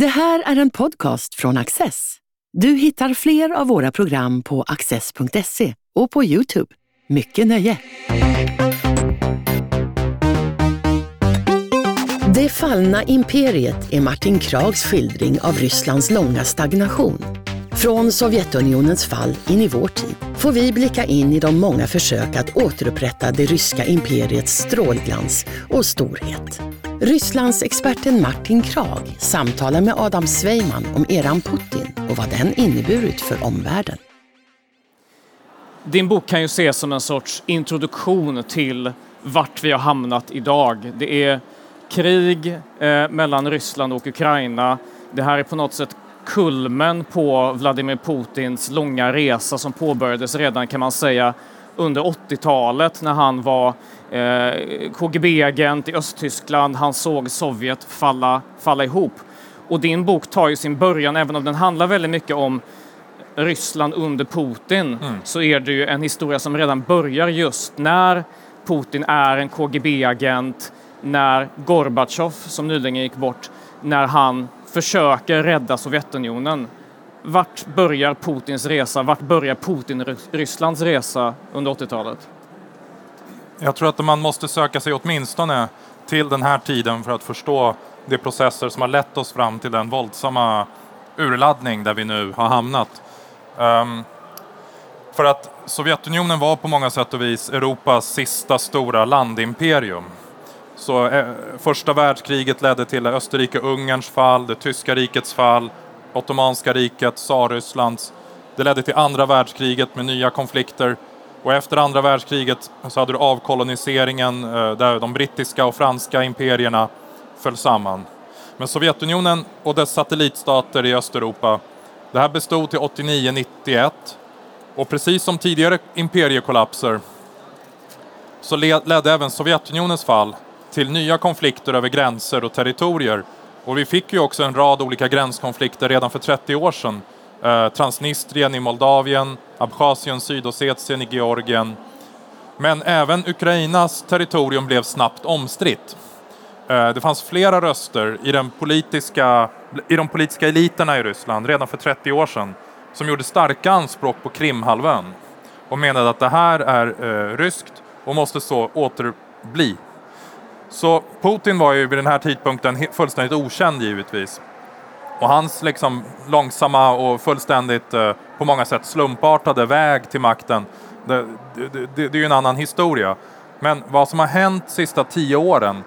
Det här är en podcast från Access. Du hittar fler av våra program på access.se och på Youtube. Mycket nöje! Det fallna imperiet är Martin Krags skildring av Rysslands långa stagnation. Från Sovjetunionens fall in i vår tid får vi blicka in i de många försök att återupprätta det ryska imperiets strålglans och storhet. Rysslands experten Martin Krag samtalar med Adam Sveiman om eran Putin och vad den inneburit för omvärlden. Din bok kan ju ses som en sorts introduktion till vart vi har hamnat idag. Det är krig eh, mellan Ryssland och Ukraina. Det här är på något sätt kulmen på Vladimir Putins långa resa som påbörjades redan kan man säga under 80-talet när han var eh, KGB-agent i Östtyskland. Han såg Sovjet falla, falla ihop. Och din bok tar ju sin början, även om den handlar väldigt mycket om Ryssland under Putin, mm. så är det ju en historia som redan börjar just när Putin är en KGB-agent, när Gorbatjov, som nyligen gick bort, när han försöker rädda Sovjetunionen. Vart börjar Putins resa? Vart börjar Putin-Rysslands resa under 80-talet? Jag tror att man måste söka sig åtminstone till den här tiden för att förstå de processer som har lett oss fram till den våldsamma urladdning där vi nu har hamnat. Um, för att Sovjetunionen var på många sätt och vis Europas sista stora landimperium. Så eh, första världskriget ledde till Österrike-Ungerns fall, det tyska rikets fall, Ottomanska riket, Tsarrysslands. Det ledde till andra världskriget med nya konflikter och efter andra världskriget så hade du avkoloniseringen eh, där de brittiska och franska imperierna föll samman. Men Sovjetunionen och dess satellitstater i Östeuropa, det här bestod till 89-91 och precis som tidigare imperiekollapser så ledde även Sovjetunionens fall till nya konflikter över gränser och territorier. Och vi fick ju också en rad olika gränskonflikter redan för 30 år sedan. Eh, Transnistrien i Moldavien, Abchasien, Sydossetien i Georgien. Men även Ukrainas territorium blev snabbt omstritt. Eh, det fanns flera röster i, den politiska, i de politiska eliterna i Ryssland redan för 30 år sedan som gjorde starka anspråk på Krimhalvön och menade att det här är eh, ryskt och måste så återbli. Så Putin var ju vid den här tidpunkten fullständigt okänd givetvis. Och hans liksom långsamma och fullständigt eh, på många sätt slumpartade väg till makten, det, det, det, det är ju en annan historia. Men vad som har hänt de sista tio åren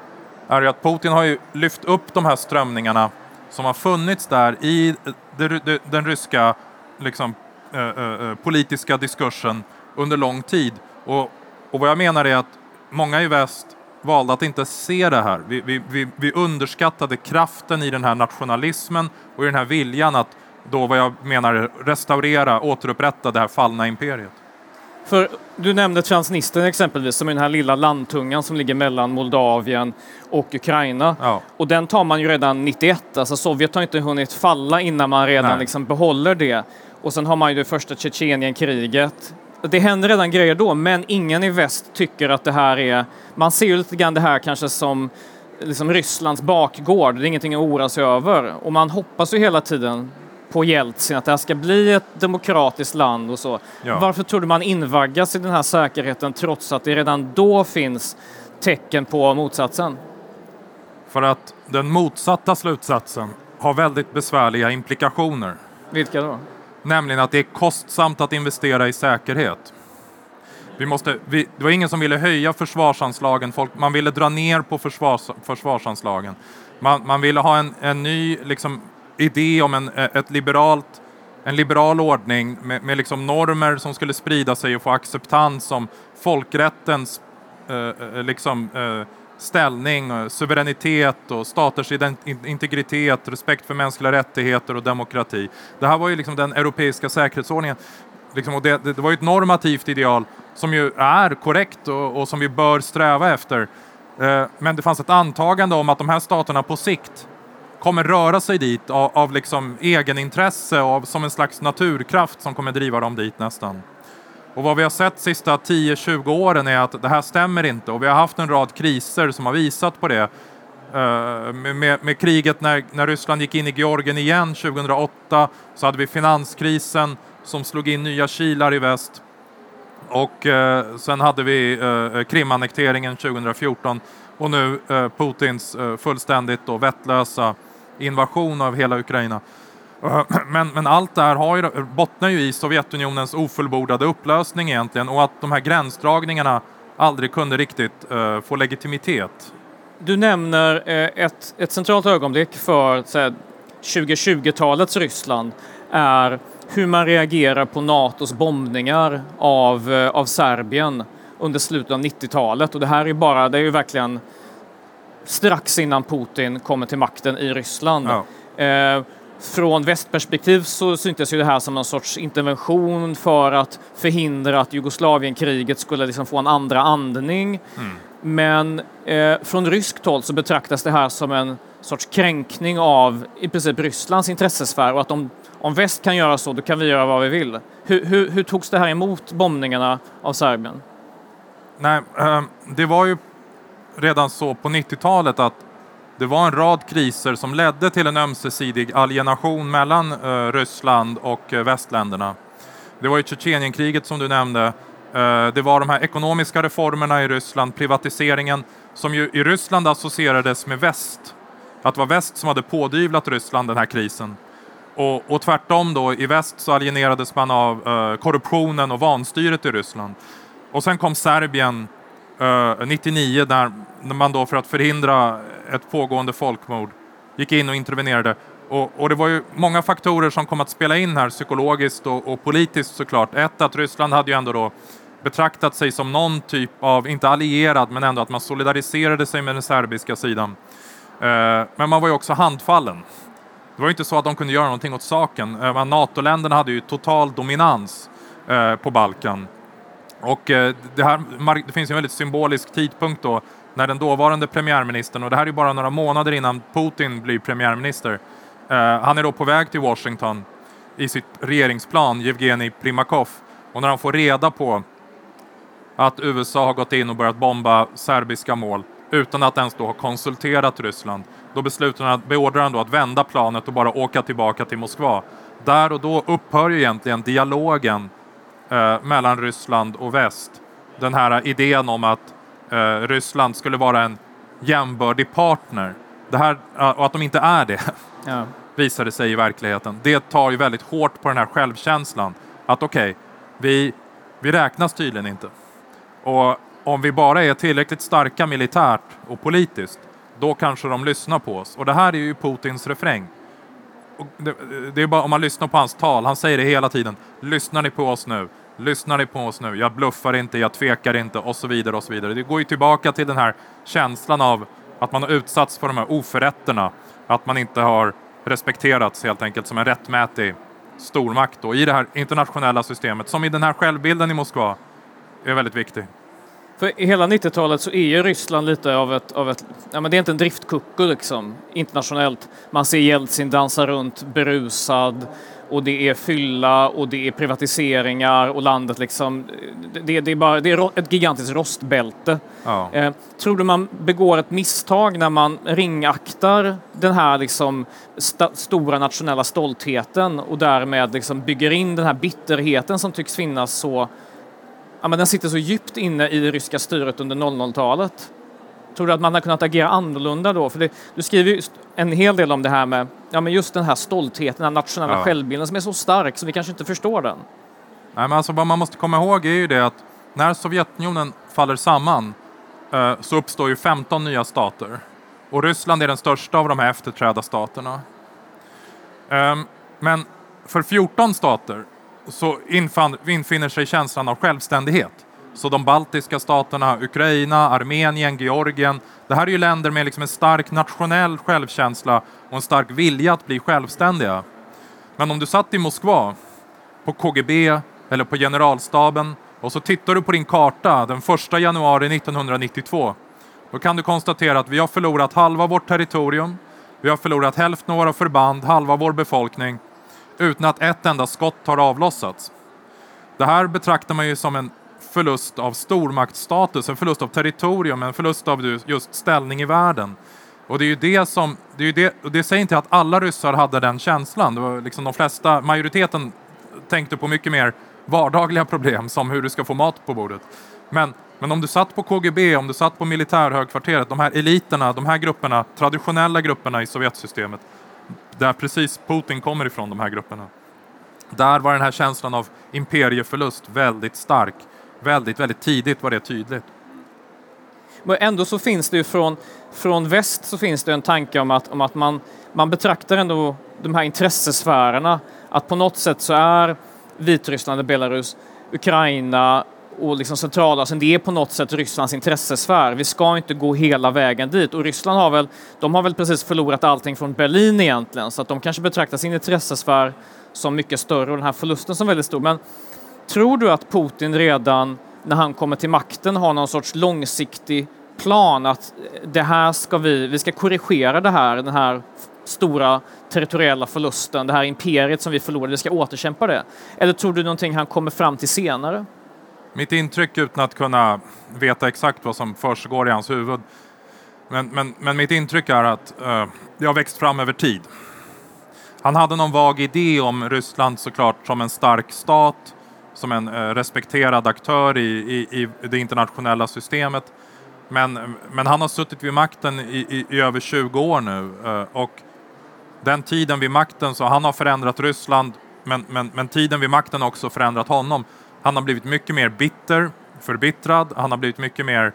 är ju att Putin har ju lyft upp de här strömningarna som har funnits där i eh, den ryska liksom, eh, politiska diskursen under lång tid. Och, och vad jag menar är att många i väst valde att inte se det här. Vi, vi, vi, vi, underskattade kraften i den här nationalismen och i den här viljan att då vad jag menar restaurera, återupprätta det här fallna imperiet. För du nämnde Transnistrien exempelvis, som är den här lilla landtungan som ligger mellan Moldavien och Ukraina. Ja. Och den tar man ju redan 91, alltså Sovjet har inte hunnit falla innan man redan liksom behåller det. Och sen har man ju det första Tjetjenienkriget det händer redan grejer då, men ingen i väst tycker att det här är... Man ser ju lite grann det här kanske som liksom Rysslands bakgård, det är ingenting att oroa sig över. Och man hoppas ju hela tiden på Jeltsin, att det här ska bli ett demokratiskt land och så. Ja. Varför tror du man invaggas i den här säkerheten trots att det redan då finns tecken på motsatsen? För att den motsatta slutsatsen har väldigt besvärliga implikationer. Vilka då? Nämligen att det är kostsamt att investera i säkerhet. Vi måste, vi, det var ingen som ville höja försvarsanslagen, folk, man ville dra ner på försvars, försvarsanslagen. Man, man ville ha en, en ny liksom, idé om en, ett liberalt, en liberal ordning med, med liksom normer som skulle sprida sig och få acceptans som folkrättens eh, eh, liksom, eh, ställning, eh, suveränitet och staters integritet, respekt för mänskliga rättigheter och demokrati. Det här var ju liksom den europeiska säkerhetsordningen. Liksom, och det, det, var ju ett normativt ideal som ju är korrekt och, och som vi bör sträva efter. Eh, men det fanns ett antagande om att de här staterna på sikt kommer röra sig dit av, av liksom egenintresse och som en slags naturkraft som kommer driva dem dit nästan. Och vad vi har sett de sista 10-20 åren är att det här stämmer inte och vi har haft en rad kriser som har visat på det. Eh, med, med, med, kriget när, när Ryssland gick in i Georgien igen 2008 så hade vi finanskrisen som slog in nya kilar i väst. Och eh, sen hade vi eh, Krimannekteringen 2014 och nu eh, Putins eh, fullständigt och vettlösa invasion av hela Ukraina. Eh, men, men allt det här har ju, bottnar ju i Sovjetunionens ofullbordade upplösning egentligen och att de här gränsdragningarna aldrig kunde riktigt uh, få legitimitet. Du nämner uh, ett, ett centralt ögonblick för 2020-talets Ryssland är hur man reagerar på Natos bombningar av, av Serbien under slutet av 90-talet och det här är bara, det är ju verkligen strax innan Putin kommer till makten i Ryssland. Ja från västperspektiv så syntes ju det här som någon sorts intervention för att förhindra att Jugoslavienkriget skulle liksom få en andra andning. Mm. Men eh, från ryskt håll så betraktas det här som en sorts kränkning av i princip Rysslands intressesfär och att om, om väst kan göra så, då kan vi göra vad vi vill. Hur, hur, hur togs det här emot bombningarna av Serbien? Nej, äh, det var ju redan så på 90-talet att det var en rad kriser som ledde till en ömsesidig alienation mellan eh, Ryssland och eh, västländerna. Det var ju Tjetjenienkriget som du nämnde. Eh, det var de här ekonomiska reformerna i Ryssland, privatiseringen, som ju i Ryssland associerades med väst. Att det var väst som hade pådyvlat Ryssland den här krisen. Och, och tvärtom då, i väst så alienerades man av eh, korruptionen och vanstyret i Ryssland. Och sen kom Serbien Eh, 99 där man då för att förhindra ett pågående folkmord gick in och intervenerade. Och, och, det var ju många faktorer som kom att spela in här, psykologiskt och, och, politiskt såklart. Ett, att Ryssland hade ju ändå då betraktat sig som någon typ av, inte allierad, men ändå att man solidariserade sig med den serbiska sidan. Eh, men man var ju också handfallen. Det var ju inte så att de kunde göra någonting åt saken. Eh, NATO-länderna hade ju total dominans på Balkan. Och eh, det, här, det finns en väldigt symbolisk tidpunkt då när den dåvarande premiärministern, och det här är bara några månader innan Putin blir premiärminister, eh, han är då på väg till Washington i sitt regeringsplan, Jevgenij Primakov, och när han får reda på att USA har gått in och börjat bomba serbiska mål utan att ens då ha konsulterat Ryssland, då beslutar han, beordrar han då att vända planet och bara åka tillbaka till Moskva. Där och då upphör ju egentligen dialogen eh, mellan Ryssland och väst. Den här idén om att eh, Ryssland skulle vara en jämbördig partner. Det här, och att de inte är det, ja. visade sig i verkligheten. Det tar ju väldigt hårt på den här självkänslan. Att okej, okay, vi, vi räknas tydligen inte. Och om vi bara är tillräckligt starka militärt och politiskt, då kanske de lyssnar på oss. Och det här är ju Putins refräng. Det, det, är bara om man lyssnar på hans tal, han säger det hela tiden. Lyssnar ni på oss nu? Lyssnar ni på oss nu? Jag bluffar inte, jag tvekar inte och så vidare och så vidare. Det går ju tillbaka till den här känslan av att man har utsatts för de här oförrätterna, att man inte har respekterats helt enkelt som en rättmätig stormakt då, i det här internationella systemet, som i den här självbilden i Moskva är väldigt viktig. För i hela 90-talet så är ju Ryssland lite av ett, av ett ja men det är inte en driftkucku liksom, internationellt. Man ser Jeltsin dansa runt berusad, och det är fylla och det är privatiseringar och landet liksom, det, det är bara det är ett gigantiskt rostbälte. Ja. Eh, tror du man begår ett misstag när man ringaktar den här liksom st stora nationella stoltheten och därmed liksom bygger in den här bitterheten som tycks finnas så, ja men den sitter så djupt inne i det ryska styret under 00-talet? Tror du att man har kunnat agera annorlunda då? För det, du skriver ju en hel del om det här med ja, men just den här stoltheten, den nationella ja. självbilden som är så stark så vi kanske inte förstår den. Nej, men alltså, vad man måste komma ihåg är ju det att när Sovjetunionen faller samman eh, så uppstår ju 15 nya stater. Och Ryssland är den största av de här efterträda staterna. Eh, men för 14 stater så infann, infinner sig känslan av självständighet. Så de baltiska staterna, Ukraina, Armenien, Georgien. Det här är ju länder med liksom en stark nationell självkänsla och en stark vilja att bli självständiga. Men om du satt i Moskva, på KGB eller på generalstaben och så tittar du på din karta den 1 januari 1992. Då kan du konstatera att vi har förlorat halva vårt territorium, vi har förlorat hälften av våra förband, halva vår befolkning, utan att ett enda skott har avlossats. Det här betraktar man ju som en förlust av stormaktsstatus, en förlust av territorium, en förlust av just ställning i världen. Och det är ju det som, det, är ju det, och det säger inte att alla ryssar hade den känslan. Det var liksom de flesta, majoriteten tänkte på mycket mer vardagliga problem som hur du ska få mat på bordet. Men, men om du satt på KGB, om du satt på militärhögkvarteret, de här eliterna, de här grupperna, traditionella grupperna i Sovjetsystemet, där precis Putin kommer ifrån, de här grupperna. Där var den här känslan av imperieförlust väldigt stark. Väldigt, väldigt tidigt var det tydligt. Men ändå så finns det ju från, från väst så finns det en tanke om att, om att man, man betraktar ändå de här intressesfärerna, att på något sätt så är Vitryssland, Belarus, Ukraina och liksom Centralasien, det är på något sätt Rysslands intressesfär. Vi ska inte gå hela vägen dit och Ryssland har väl, de har väl precis förlorat allting från Berlin egentligen, så att de kanske betraktar sin intressesfär som mycket större och den här förlusten som väldigt stor. Men tror du att Putin redan när han kommer till makten har någon sorts långsiktig plan att eh, det här ska vi, vi ska korrigera det här, den här stora territoriella förlusten, det här imperiet som vi förlorade, vi ska återkämpa det? Eller tror du någonting han kommer fram till senare? Mitt intryck utan att kunna veta exakt vad som försiggår i hans huvud, men, men, men mitt intryck är att uh, det har växt fram över tid. Han hade någon vag idé om Ryssland såklart som en stark stat, som en uh, respekterad aktör i, i, i det internationella systemet. Men, men han har suttit vid makten i, i, i över 20 år nu uh, och den tiden vid makten så han har förändrat Ryssland men, men, men tiden vid makten har också förändrat honom. Han har blivit mycket mer bitter, förbittrad, han har blivit mycket mer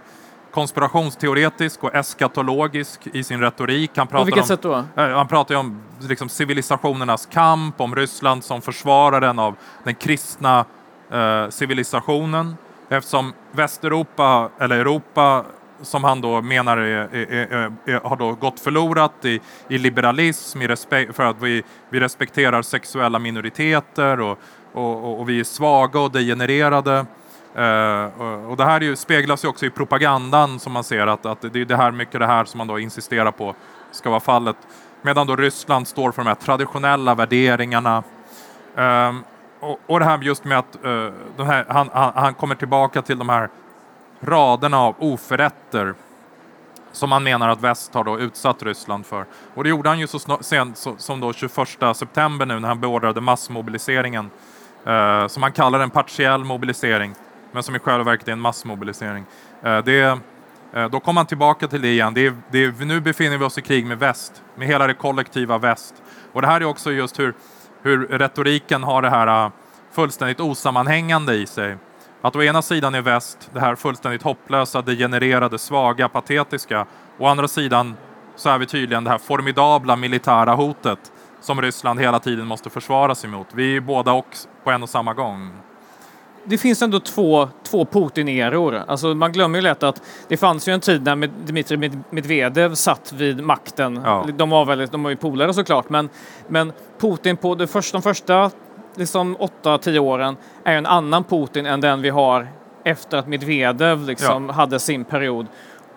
konspirationsteoretisk och eskatologisk i sin retorik. Han pratar På vilket om, sätt då? Han pratar om liksom, civilisationernas kamp, om Ryssland som försvararen av den kristna eh, civilisationen. Eftersom Västeuropa, eller Europa, som han då menar är, är, är, har då gått förlorat i, i liberalism, i respekt, för att vi, vi respekterar sexuella minoriteter och, och, och vi är svaga och degenererade. Uh, och det här ju, speglas ju också i propagandan som man ser att, att det är det här, mycket det här som man då insisterar på ska vara fallet. Medan då Ryssland står för de här traditionella värderingarna. Uh, och, och det här just med att uh, här, han, han, han, kommer tillbaka till de här raderna av oförrätter som man menar att väst har då utsatt Ryssland för. Och det gjorde han ju så sent som då 21 september nu när han beordrade massmobiliseringen eh, som han kallar en partiell mobilisering men som i själva verket är en massmobilisering. Eh, det, eh, då kommer man tillbaka till det igen. Det är, det är, nu befinner vi oss i krig med väst, med hela det kollektiva väst. Och det här är också just hur, hur retoriken har det här eh, fullständigt osammanhängande i sig. Att å ena sidan är väst det här fullständigt hopplösa, degenererade, svaga, patetiska. Å andra sidan så är vi tydligen det här formidabla militära hotet som Ryssland hela tiden måste försvara sig mot. Vi är båda och på en och samma gång. Det finns ändå två, två Putin-eror. Alltså man glömmer ju lätt att det fanns ju en tid när Dmitrij Medvedev satt vid makten. Ja. De var väl, de var ju polare såklart, men, men Putin på det första, de första liksom 8-10 åren är en annan Putin än den vi har efter att Medvedev liksom ja. hade sin period.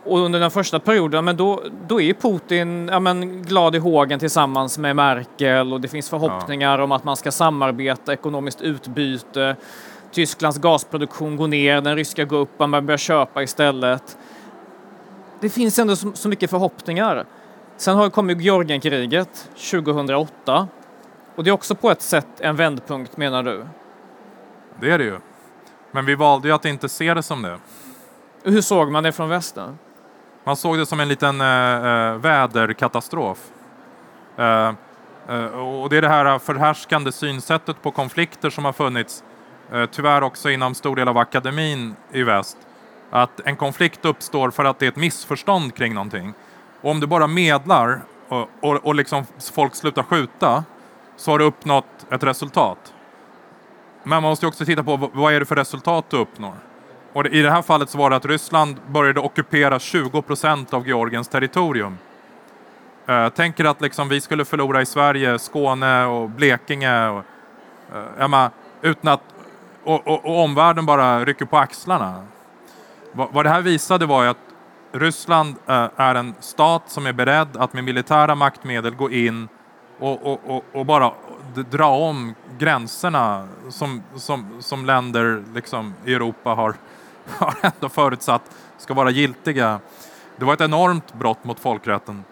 Och under den första perioden, men då, då är Putin ja, men, glad i hågen tillsammans med Merkel och det finns förhoppningar ja. om att man ska samarbeta, ekonomiskt utbyte. Tysklands gasproduktion går ner, den ryska går upp, man börjar köpa istället. Det finns ändå så, så mycket förhoppningar. Sen har kommit Georgienkriget 2008 och det är också på ett sätt en vändpunkt menar du? Det är det ju. Men vi valde ju att inte se det som det. Hur såg man det från västen? Man såg det som en liten eh, eh väderkatastrof. Eh, eh och det är det här eh, förhärskande synsättet på konflikter som har funnits, tyvärr också inom stor del av akademin i väst. Att en konflikt uppstår för att det är ett missförstånd kring någonting. Och om du bara medlar och, och, och liksom folk slutar skjuta så har du uppnått ett resultat. Men man måste också titta på vad är det för resultat du uppnår. Och I det här fallet så var det att Ryssland började ockupera 20 procent av Georgiens territorium. Uh, tänker att liksom vi skulle förlora i Sverige, Skåne och Blekinge. Och, eh, uh, menar, utan att, och, och, och, omvärlden bara rycker på axlarna. Va, vad det här visade var att Ryssland uh, är en stat som är beredd att med militära maktmedel gå in och, och, och, och bara dra om gränserna som, som, som länder liksom, i Europa har, har ändå förutsatt ska vara giltiga. Det var ett enormt brott mot folkrätten.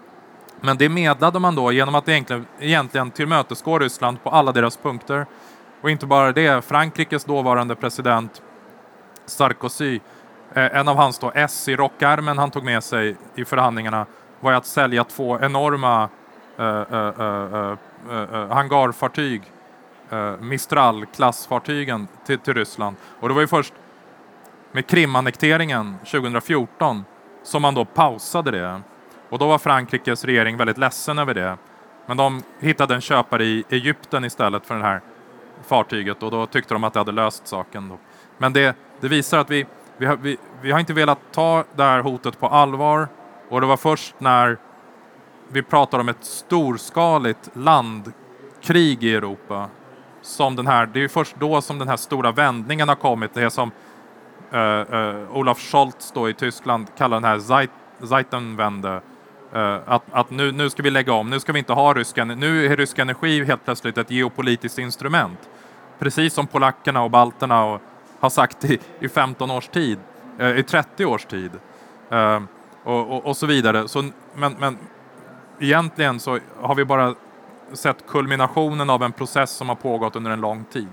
Men det medlade man då genom att egentligen, egentligen tillmötesgå Ryssland på alla deras punkter. Och inte bara det, Frankrikes dåvarande president Sarkozy, eh, en av hans då S i rockärmen han tog med sig i förhandlingarna var att sälja två enorma uh, uh, uh, hangarfartyg, eh, Mistral-klassfartygen till, till Ryssland. Och det var ju först med Krimannekteringen 2014 som man då pausade det. Och då var Frankrikes regering väldigt ledsen över det. Men de hittade en köpare i Egypten istället för det här fartyget och då tyckte de att det hade löst saken. Då. Men det, det visar att vi, vi, har, vi, vi har inte velat ta det här hotet på allvar och det var först när vi pratar om ett storskaligt landkrig i Europa som den här, det är först då som den här stora vändningen har kommit, det som Eh, eh, Olaf Scholz då i Tyskland kallar den här Zeit, Zeitenwende. Uh, att, att nu, nu ska vi lägga om, nu ska vi inte ha rysk Nu är rysk energi helt plötsligt ett geopolitiskt instrument. Precis som polackerna och balterna och, har sagt i, i 15 års tid, i 30 års tid. Och, och, och, så vidare. Så, men, men egentligen så har vi bara sett kulminationen av en process som har pågått under en lång tid.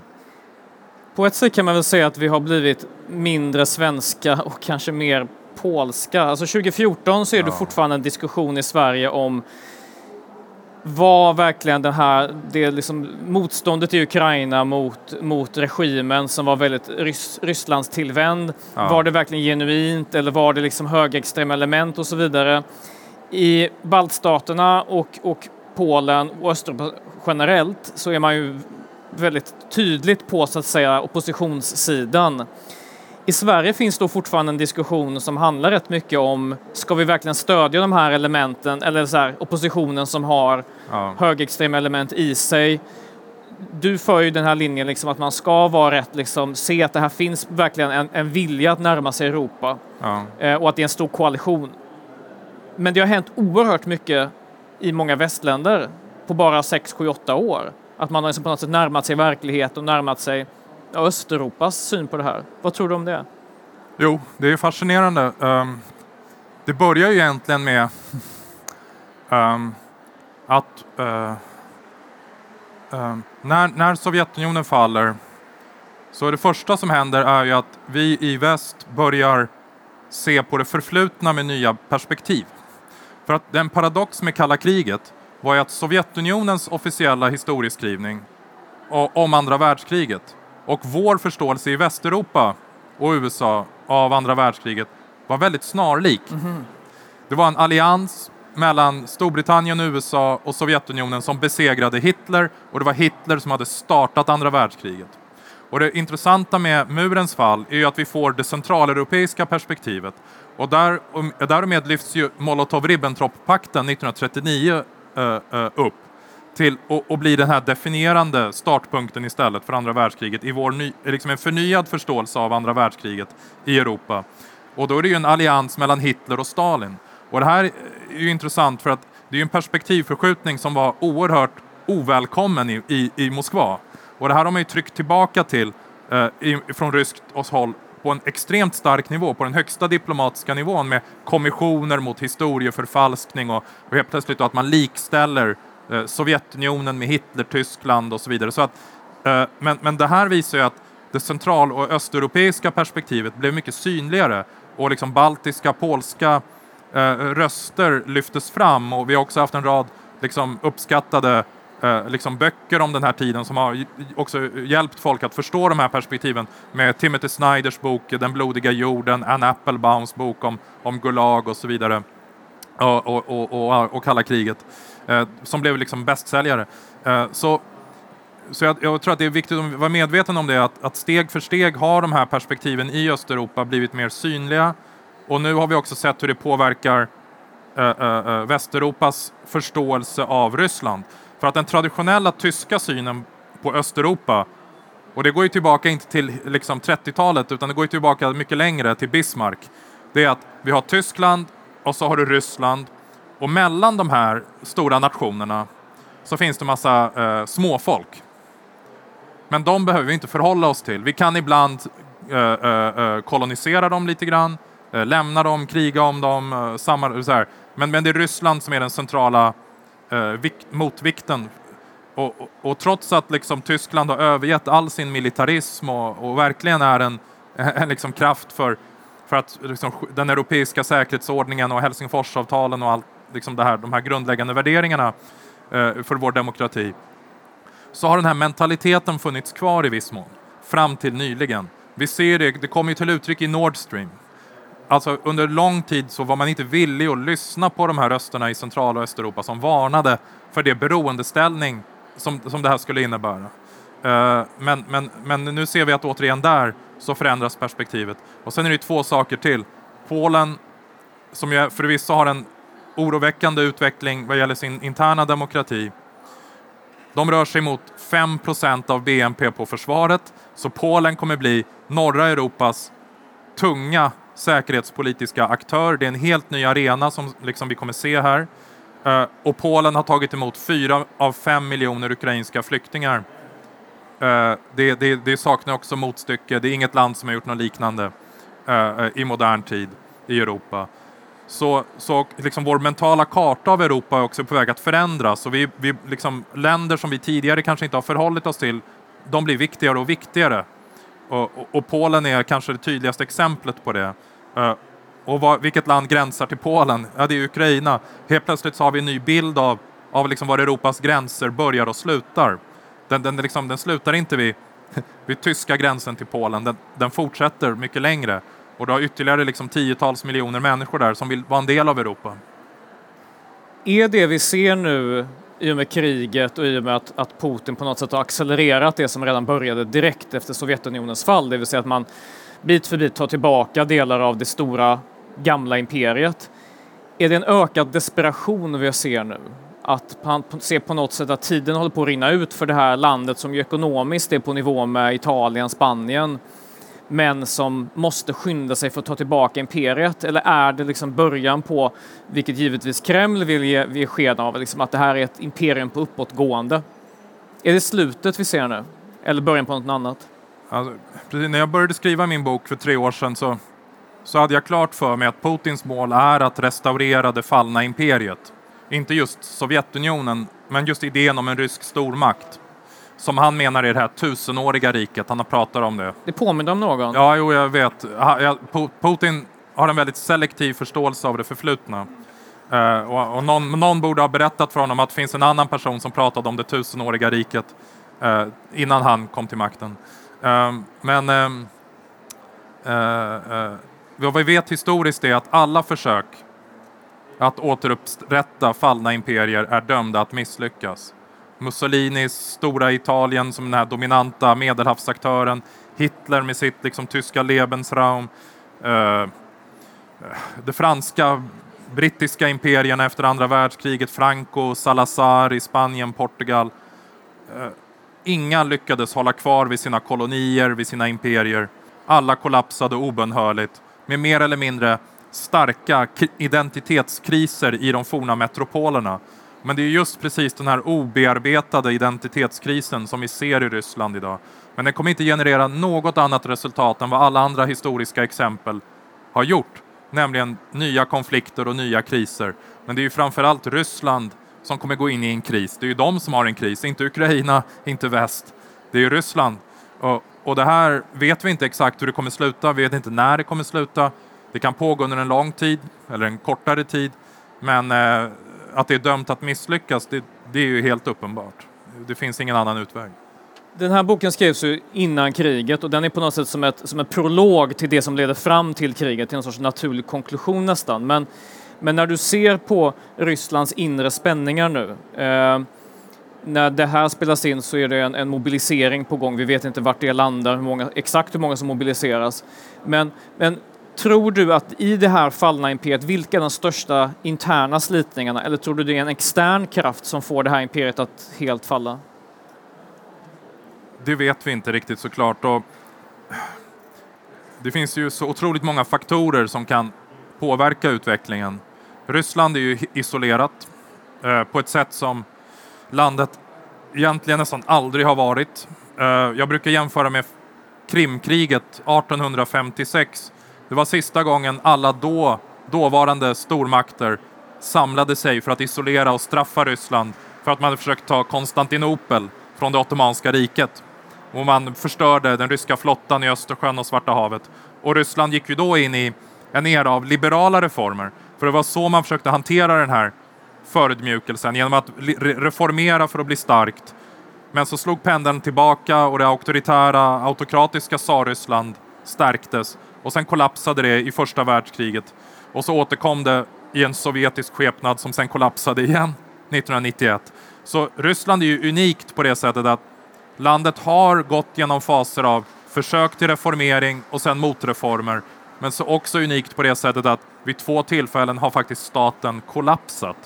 På ett sätt kan man väl säga att vi har blivit mindre svenska och kanske mer polska. Alltså 2014 så är ja. det fortfarande en diskussion i Sverige om var verkligen det här, det liksom motståndet i Ukraina mot, mot regimen som var väldigt Rys, Rysslands tillvänd, ja. var det verkligen genuint eller var det liksom högerextrema element och så vidare. I baltstaterna och, och Polen och Östeuropa generellt så är man ju väldigt tydligt på så att säga oppositionssidan. I Sverige finns då fortfarande en diskussion som handlar rätt mycket om ska vi verkligen stödja de här elementen eller så här, oppositionen som har ja. högerextrema element i sig. Du för ju den här linjen liksom att man ska vara rätt, liksom, se att det här finns verkligen en, en vilja att närma sig Europa ja. eh, och att det är en stor koalition. Men det har hänt oerhört mycket i många västländer på bara 6, 7, 8 år. Att man har liksom på något sätt närmat sig verklighet och närmat sig Östeuropas syn på det här. Vad tror du om det? Jo, det är fascinerande. Um, det börjar ju egentligen med um, att uh, um, när, när Sovjetunionen faller så det första som händer är ju att vi i väst börjar se på det förflutna med nya perspektiv. För att den paradox med kalla kriget var ju att Sovjetunionens officiella historieskrivning om andra världskriget och vår förståelse i Västeuropa och USA av andra världskriget var väldigt snarlik. Mm. Det var en allians mellan Storbritannien, USA och Sovjetunionen som besegrade Hitler och det var Hitler som hade startat andra världskriget. Och det intressanta med murens fall är att vi får det centraleuropeiska perspektivet och där, därmed lyfts ju Molotov-Ribbentrop-pakten 1939 uh, uh, Eh, eh, upp till och, och blir den här definierande startpunkten istället för andra världskriget i vår ny, liksom en förnyad förståelse av andra världskriget i Europa. Och då är det ju en allians mellan Hitler och Stalin. Och det här är ju intressant för att det är en perspektivförskjutning som var oerhört ovälkommen i, i, i Moskva. Och det här har man ju tryckt tillbaka till eh, i, från ryskt håll på en extremt stark nivå, på den högsta diplomatiska nivån med kommissioner mot historieförfalskning och, och helt plötsligt att man likställer eh, Sovjetunionen med Hitler-Tyskland och så vidare. Så att, eh, men, men det här visar ju att det central och östeuropeiska perspektivet blev mycket synligare och liksom baltiska, polska eh, röster lyftes fram och vi har också haft en rad liksom, uppskattade eh, liksom böcker om den här tiden som har också hjälpt folk att förstå de här perspektiven med Timothy Snyders bok Den blodiga jorden, Anne Applebaums bok om, om Gulag och så vidare och, och, och, och, och kalla kriget eh, som blev liksom bästsäljare. Eh, så så jag, jag, tror att det är viktigt att vara medveten om det, att, att steg för steg har de här perspektiven i Östeuropa blivit mer synliga och nu har vi också sett hur det påverkar äh, äh, Västeuropas förståelse av Ryssland. För att den traditionella tyska synen på Östeuropa, och det går ju tillbaka inte till liksom 30-talet utan det går ju tillbaka mycket längre till Bismarck, det är att vi har Tyskland och så har du Ryssland och mellan de här stora nationerna så finns det massa eh, småfolk. Men de behöver vi inte förhålla oss till. Vi kan ibland eh, eh, eh kolonisera dem lite grann, eh, lämna dem, kriga om dem, eh, samma, så här. Men, men det är Ryssland som är den centrala eh, motvikten. Och, och, och, trots att liksom Tyskland har övergett all sin militarism och, och verkligen är en, en liksom kraft för, för att liksom, den europeiska säkerhetsordningen och Helsingforsavtalen och allt liksom det här, de här grundläggande värderingarna eh, för vår demokrati, så har den här mentaliteten funnits kvar i viss mån, fram till nyligen. Vi ser det, det kommer ju till uttryck i Nord Stream. Alltså under lång tid så var man inte villig att lyssna på de här rösterna i Central och Östeuropa som varnade för det beroendeställning som, som det här skulle innebära. Eh, men, men, men nu ser vi att återigen där så förändras perspektivet. Och sen är det två saker till. Polen, som ju förvisso har en oroväckande utveckling vad gäller sin interna demokrati, de rör sig mot 5% av BNP på försvaret, så Polen kommer bli norra Europas tunga säkerhetspolitiska aktör. Det är en helt ny arena som liksom vi kommer se här. Eh, och Polen har tagit emot fyra av fem miljoner ukrainska flyktingar. Eh, det, det, det, saknar också motstycke. Det är inget land som har gjort något liknande eh, i modern tid i Europa. Så, så liksom vår mentala karta av Europa är också på väg att förändras. Och vi, vi, liksom, länder som vi tidigare kanske inte har förhållit oss till, de blir viktigare och viktigare. Och, och, och Polen är kanske det tydligaste exemplet på det. Uh, och vad, vilket land gränsar till Polen? Ja, det är Ukraina. Helt plötsligt så har vi en ny bild av, av liksom var Europas gränser börjar och slutar. Den, den, liksom, den slutar inte vid, vid tyska gränsen till Polen, den, den fortsätter mycket längre. Och du har ytterligare liksom tiotals miljoner människor där som vill vara en del av Europa. Är det vi ser nu i och med kriget och i och med att, att Putin på något sätt har accelererat det som redan började direkt efter Sovjetunionens fall, det vill säga att man bit för bit tar tillbaka delar av det stora gamla imperiet. Är det en ökad desperation vi ser nu? Att man ser på något sätt att tiden håller på att rinna ut för det här landet som ju ekonomiskt är på nivå med Italien, Spanien, men som måste skynda sig för att ta tillbaka imperiet? Eller är det liksom början på, vilket givetvis Kreml vill ge, ge sken av, liksom att det här är ett imperium på uppåtgående? Är det slutet vi ser nu? Eller början på något annat? Alltså, precis när jag började skriva min bok för tre år sedan så, så hade jag klart för mig att Putins mål är att restaurera det fallna imperiet. Inte just Sovjetunionen, men just idén om en rysk stormakt som han menar är det här tusenåriga riket. Han har pratat om det. Det påminner om någon? Ja, jo, jag vet. Putin har en väldigt selektiv förståelse av det förflutna. Uh, och, och någon, någon, borde ha berättat för honom att det finns en annan person som pratade om det tusenåriga riket uh, innan han kom till makten. Uh, men ehm, vad vi vet historiskt är att alla försök att återupprätta fallna imperier är dömda att misslyckas. Mussolinis stora Italien som den här dominanta medelhavsaktören, Hitler med sitt liksom, tyska Lebensraum, eh, det franska, brittiska imperierna efter andra världskriget, Franco, Salazar i Spanien, Portugal. Eh, inga lyckades hålla kvar vid sina kolonier, vid sina imperier. Alla kollapsade obönhörligt med mer eller mindre starka identitetskriser i de forna metropolerna men det är just precis den här obearbetade identitetskrisen som vi ser i Ryssland idag. Men den kommer inte generera något annat resultat än vad alla andra historiska exempel har gjort, nämligen nya konflikter och nya kriser. Men det är ju framförallt Ryssland som kommer gå in i en kris. Det är ju de som har en kris, inte Ukraina, inte väst. Det är ju Ryssland. Och, och det här vet vi inte exakt hur det kommer sluta, vi vet inte när det kommer sluta. Det kan pågå under en lång tid eller en kortare tid. Men eh, att det är dömt att misslyckas, det, det är ju helt uppenbart. Det finns ingen annan utväg. Den här boken skrevs ju innan kriget och den är på något sätt som, ett, som en prolog till det som leder fram till kriget, till en sorts naturlig konklusion nästan. Men, men när du ser på Rysslands inre spänningar nu, eh, när det här spelas in så är det en, en, mobilisering på gång. Vi vet inte vart det landar, hur många, exakt hur många som mobiliseras. Men, men Tror du att i det här fallna imperiet, vilka är de största interna slitningarna? Eller tror du det är en extern kraft som får det här imperiet att helt falla? Det vet vi inte riktigt såklart. Och det finns ju så otroligt många faktorer som kan påverka utvecklingen. Ryssland är ju isolerat eh, på ett sätt som landet egentligen nästan aldrig har varit. Eh, jag brukar jämföra med Krimkriget 1856 det var sista gången alla då, dåvarande stormakter samlade sig för att isolera och straffa Ryssland för att man hade försökt ta Konstantinopel från det Ottomanska riket. Och man förstörde den ryska flottan i Östersjön och Svarta havet. Och Ryssland gick ju då in i en era av liberala reformer. För det var så man försökte hantera den här förödmjukelsen, genom att reformera för att bli starkt. Men så slog pendeln tillbaka och det auktoritära, autokratiska Tsarryssland stärktes och sen kollapsade det i första världskriget. Och så återkom det i en sovjetisk skepnad som sen kollapsade igen 1991. Så Ryssland är ju unikt på det sättet att landet har gått genom faser av försök till reformering och sen motreformer. Men så också unikt på det sättet att vid två tillfällen har faktiskt staten kollapsat.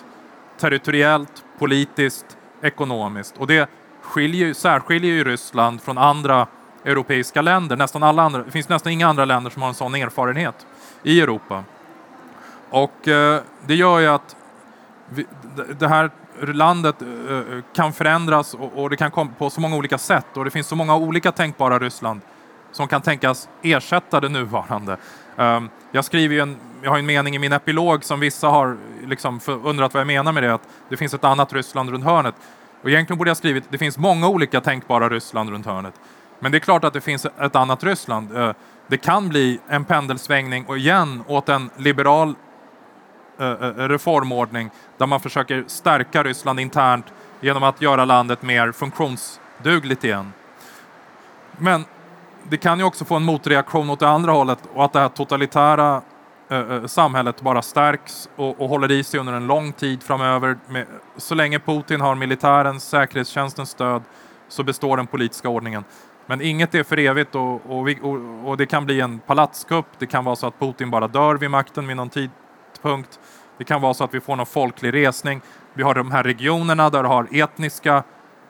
Territoriellt, politiskt, ekonomiskt. Och det skiljer, särskiljer ju Ryssland från andra europeiska länder. Nästan alla andra, det finns nästan inga andra länder som har en sån erfarenhet i Europa. Och eh, det gör ju att vi, det här landet eh, kan förändras och, och det kan komma på så många olika sätt och det finns så många olika tänkbara Ryssland som kan tänkas ersätta det nuvarande. Um, jag skriver ju en, jag har en mening i min epilog som vissa har liksom undrat vad jag menar med det, att det finns ett annat Ryssland runt hörnet. Och egentligen borde jag skrivit, det finns många olika tänkbara Ryssland runt hörnet. Men det är klart att det finns ett annat Ryssland. Eh, det kan bli en pendelsvängning och igen åt en liberal eh, eh, reformordning där man försöker stärka Ryssland internt genom att göra landet mer funktionsdugligt igen. Men det kan ju också få en motreaktion åt det andra hållet och att det här totalitära samhället bara stärks och, och, håller i sig under en lång tid framöver. Med, så länge Putin har militärens, säkerhetstjänstens stöd så består den politiska ordningen. Men inget är för evigt och, och, vi, och, det kan bli en palatskupp. Det kan vara så att Putin bara dör vid makten vid någon tidpunkt. Det kan vara så att vi får någon folklig resning. Vi har de här regionerna där du har etniska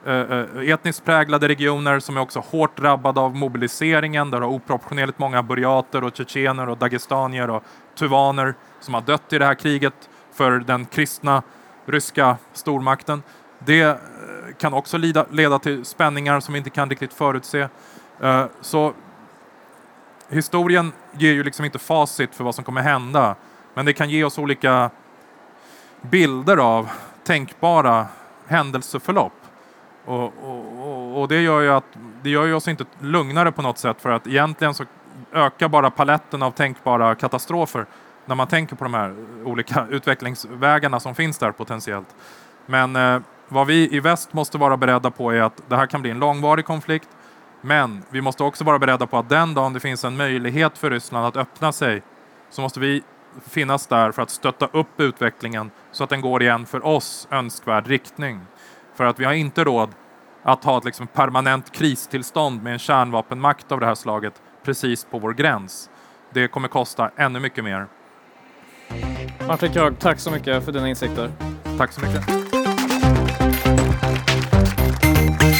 Eh, eh etniskt präglade regioner som är också hårt drabbade av mobiliseringen. Där har oproportionerligt många buryater och tjetjener och dagestanier och tuvaner som har dött i det här kriget för den kristna ryska stormakten. Det eh, kan också leda till spänningar som vi inte kan riktigt förutse. Eh, så historien ger ju liksom inte facit för vad som kommer hända, men det kan ge oss olika bilder av tänkbara händelseförlopp. Och, och, och, det gör ju att det gör ju oss inte lugnare på något sätt för att egentligen så ökar bara paletten av tänkbara katastrofer när man tänker på de här olika utvecklingsvägarna som finns där potentiellt. Men eh, vad vi i väst måste vara beredda på är att det här kan bli en långvarig konflikt. Men vi måste också vara beredda på att den dagen det finns en möjlighet för Ryssland att öppna sig så måste vi finnas där för att stötta upp utvecklingen så att den går i en för oss önskvärd riktning. För att vi har inte råd att ha ett liksom permanent kristillstånd med en kärnvapenmakt av det här slaget precis på vår gräns. Det kommer kosta ännu mycket mer. Martin Krag, tack så mycket för dina insikter. Tack så mycket.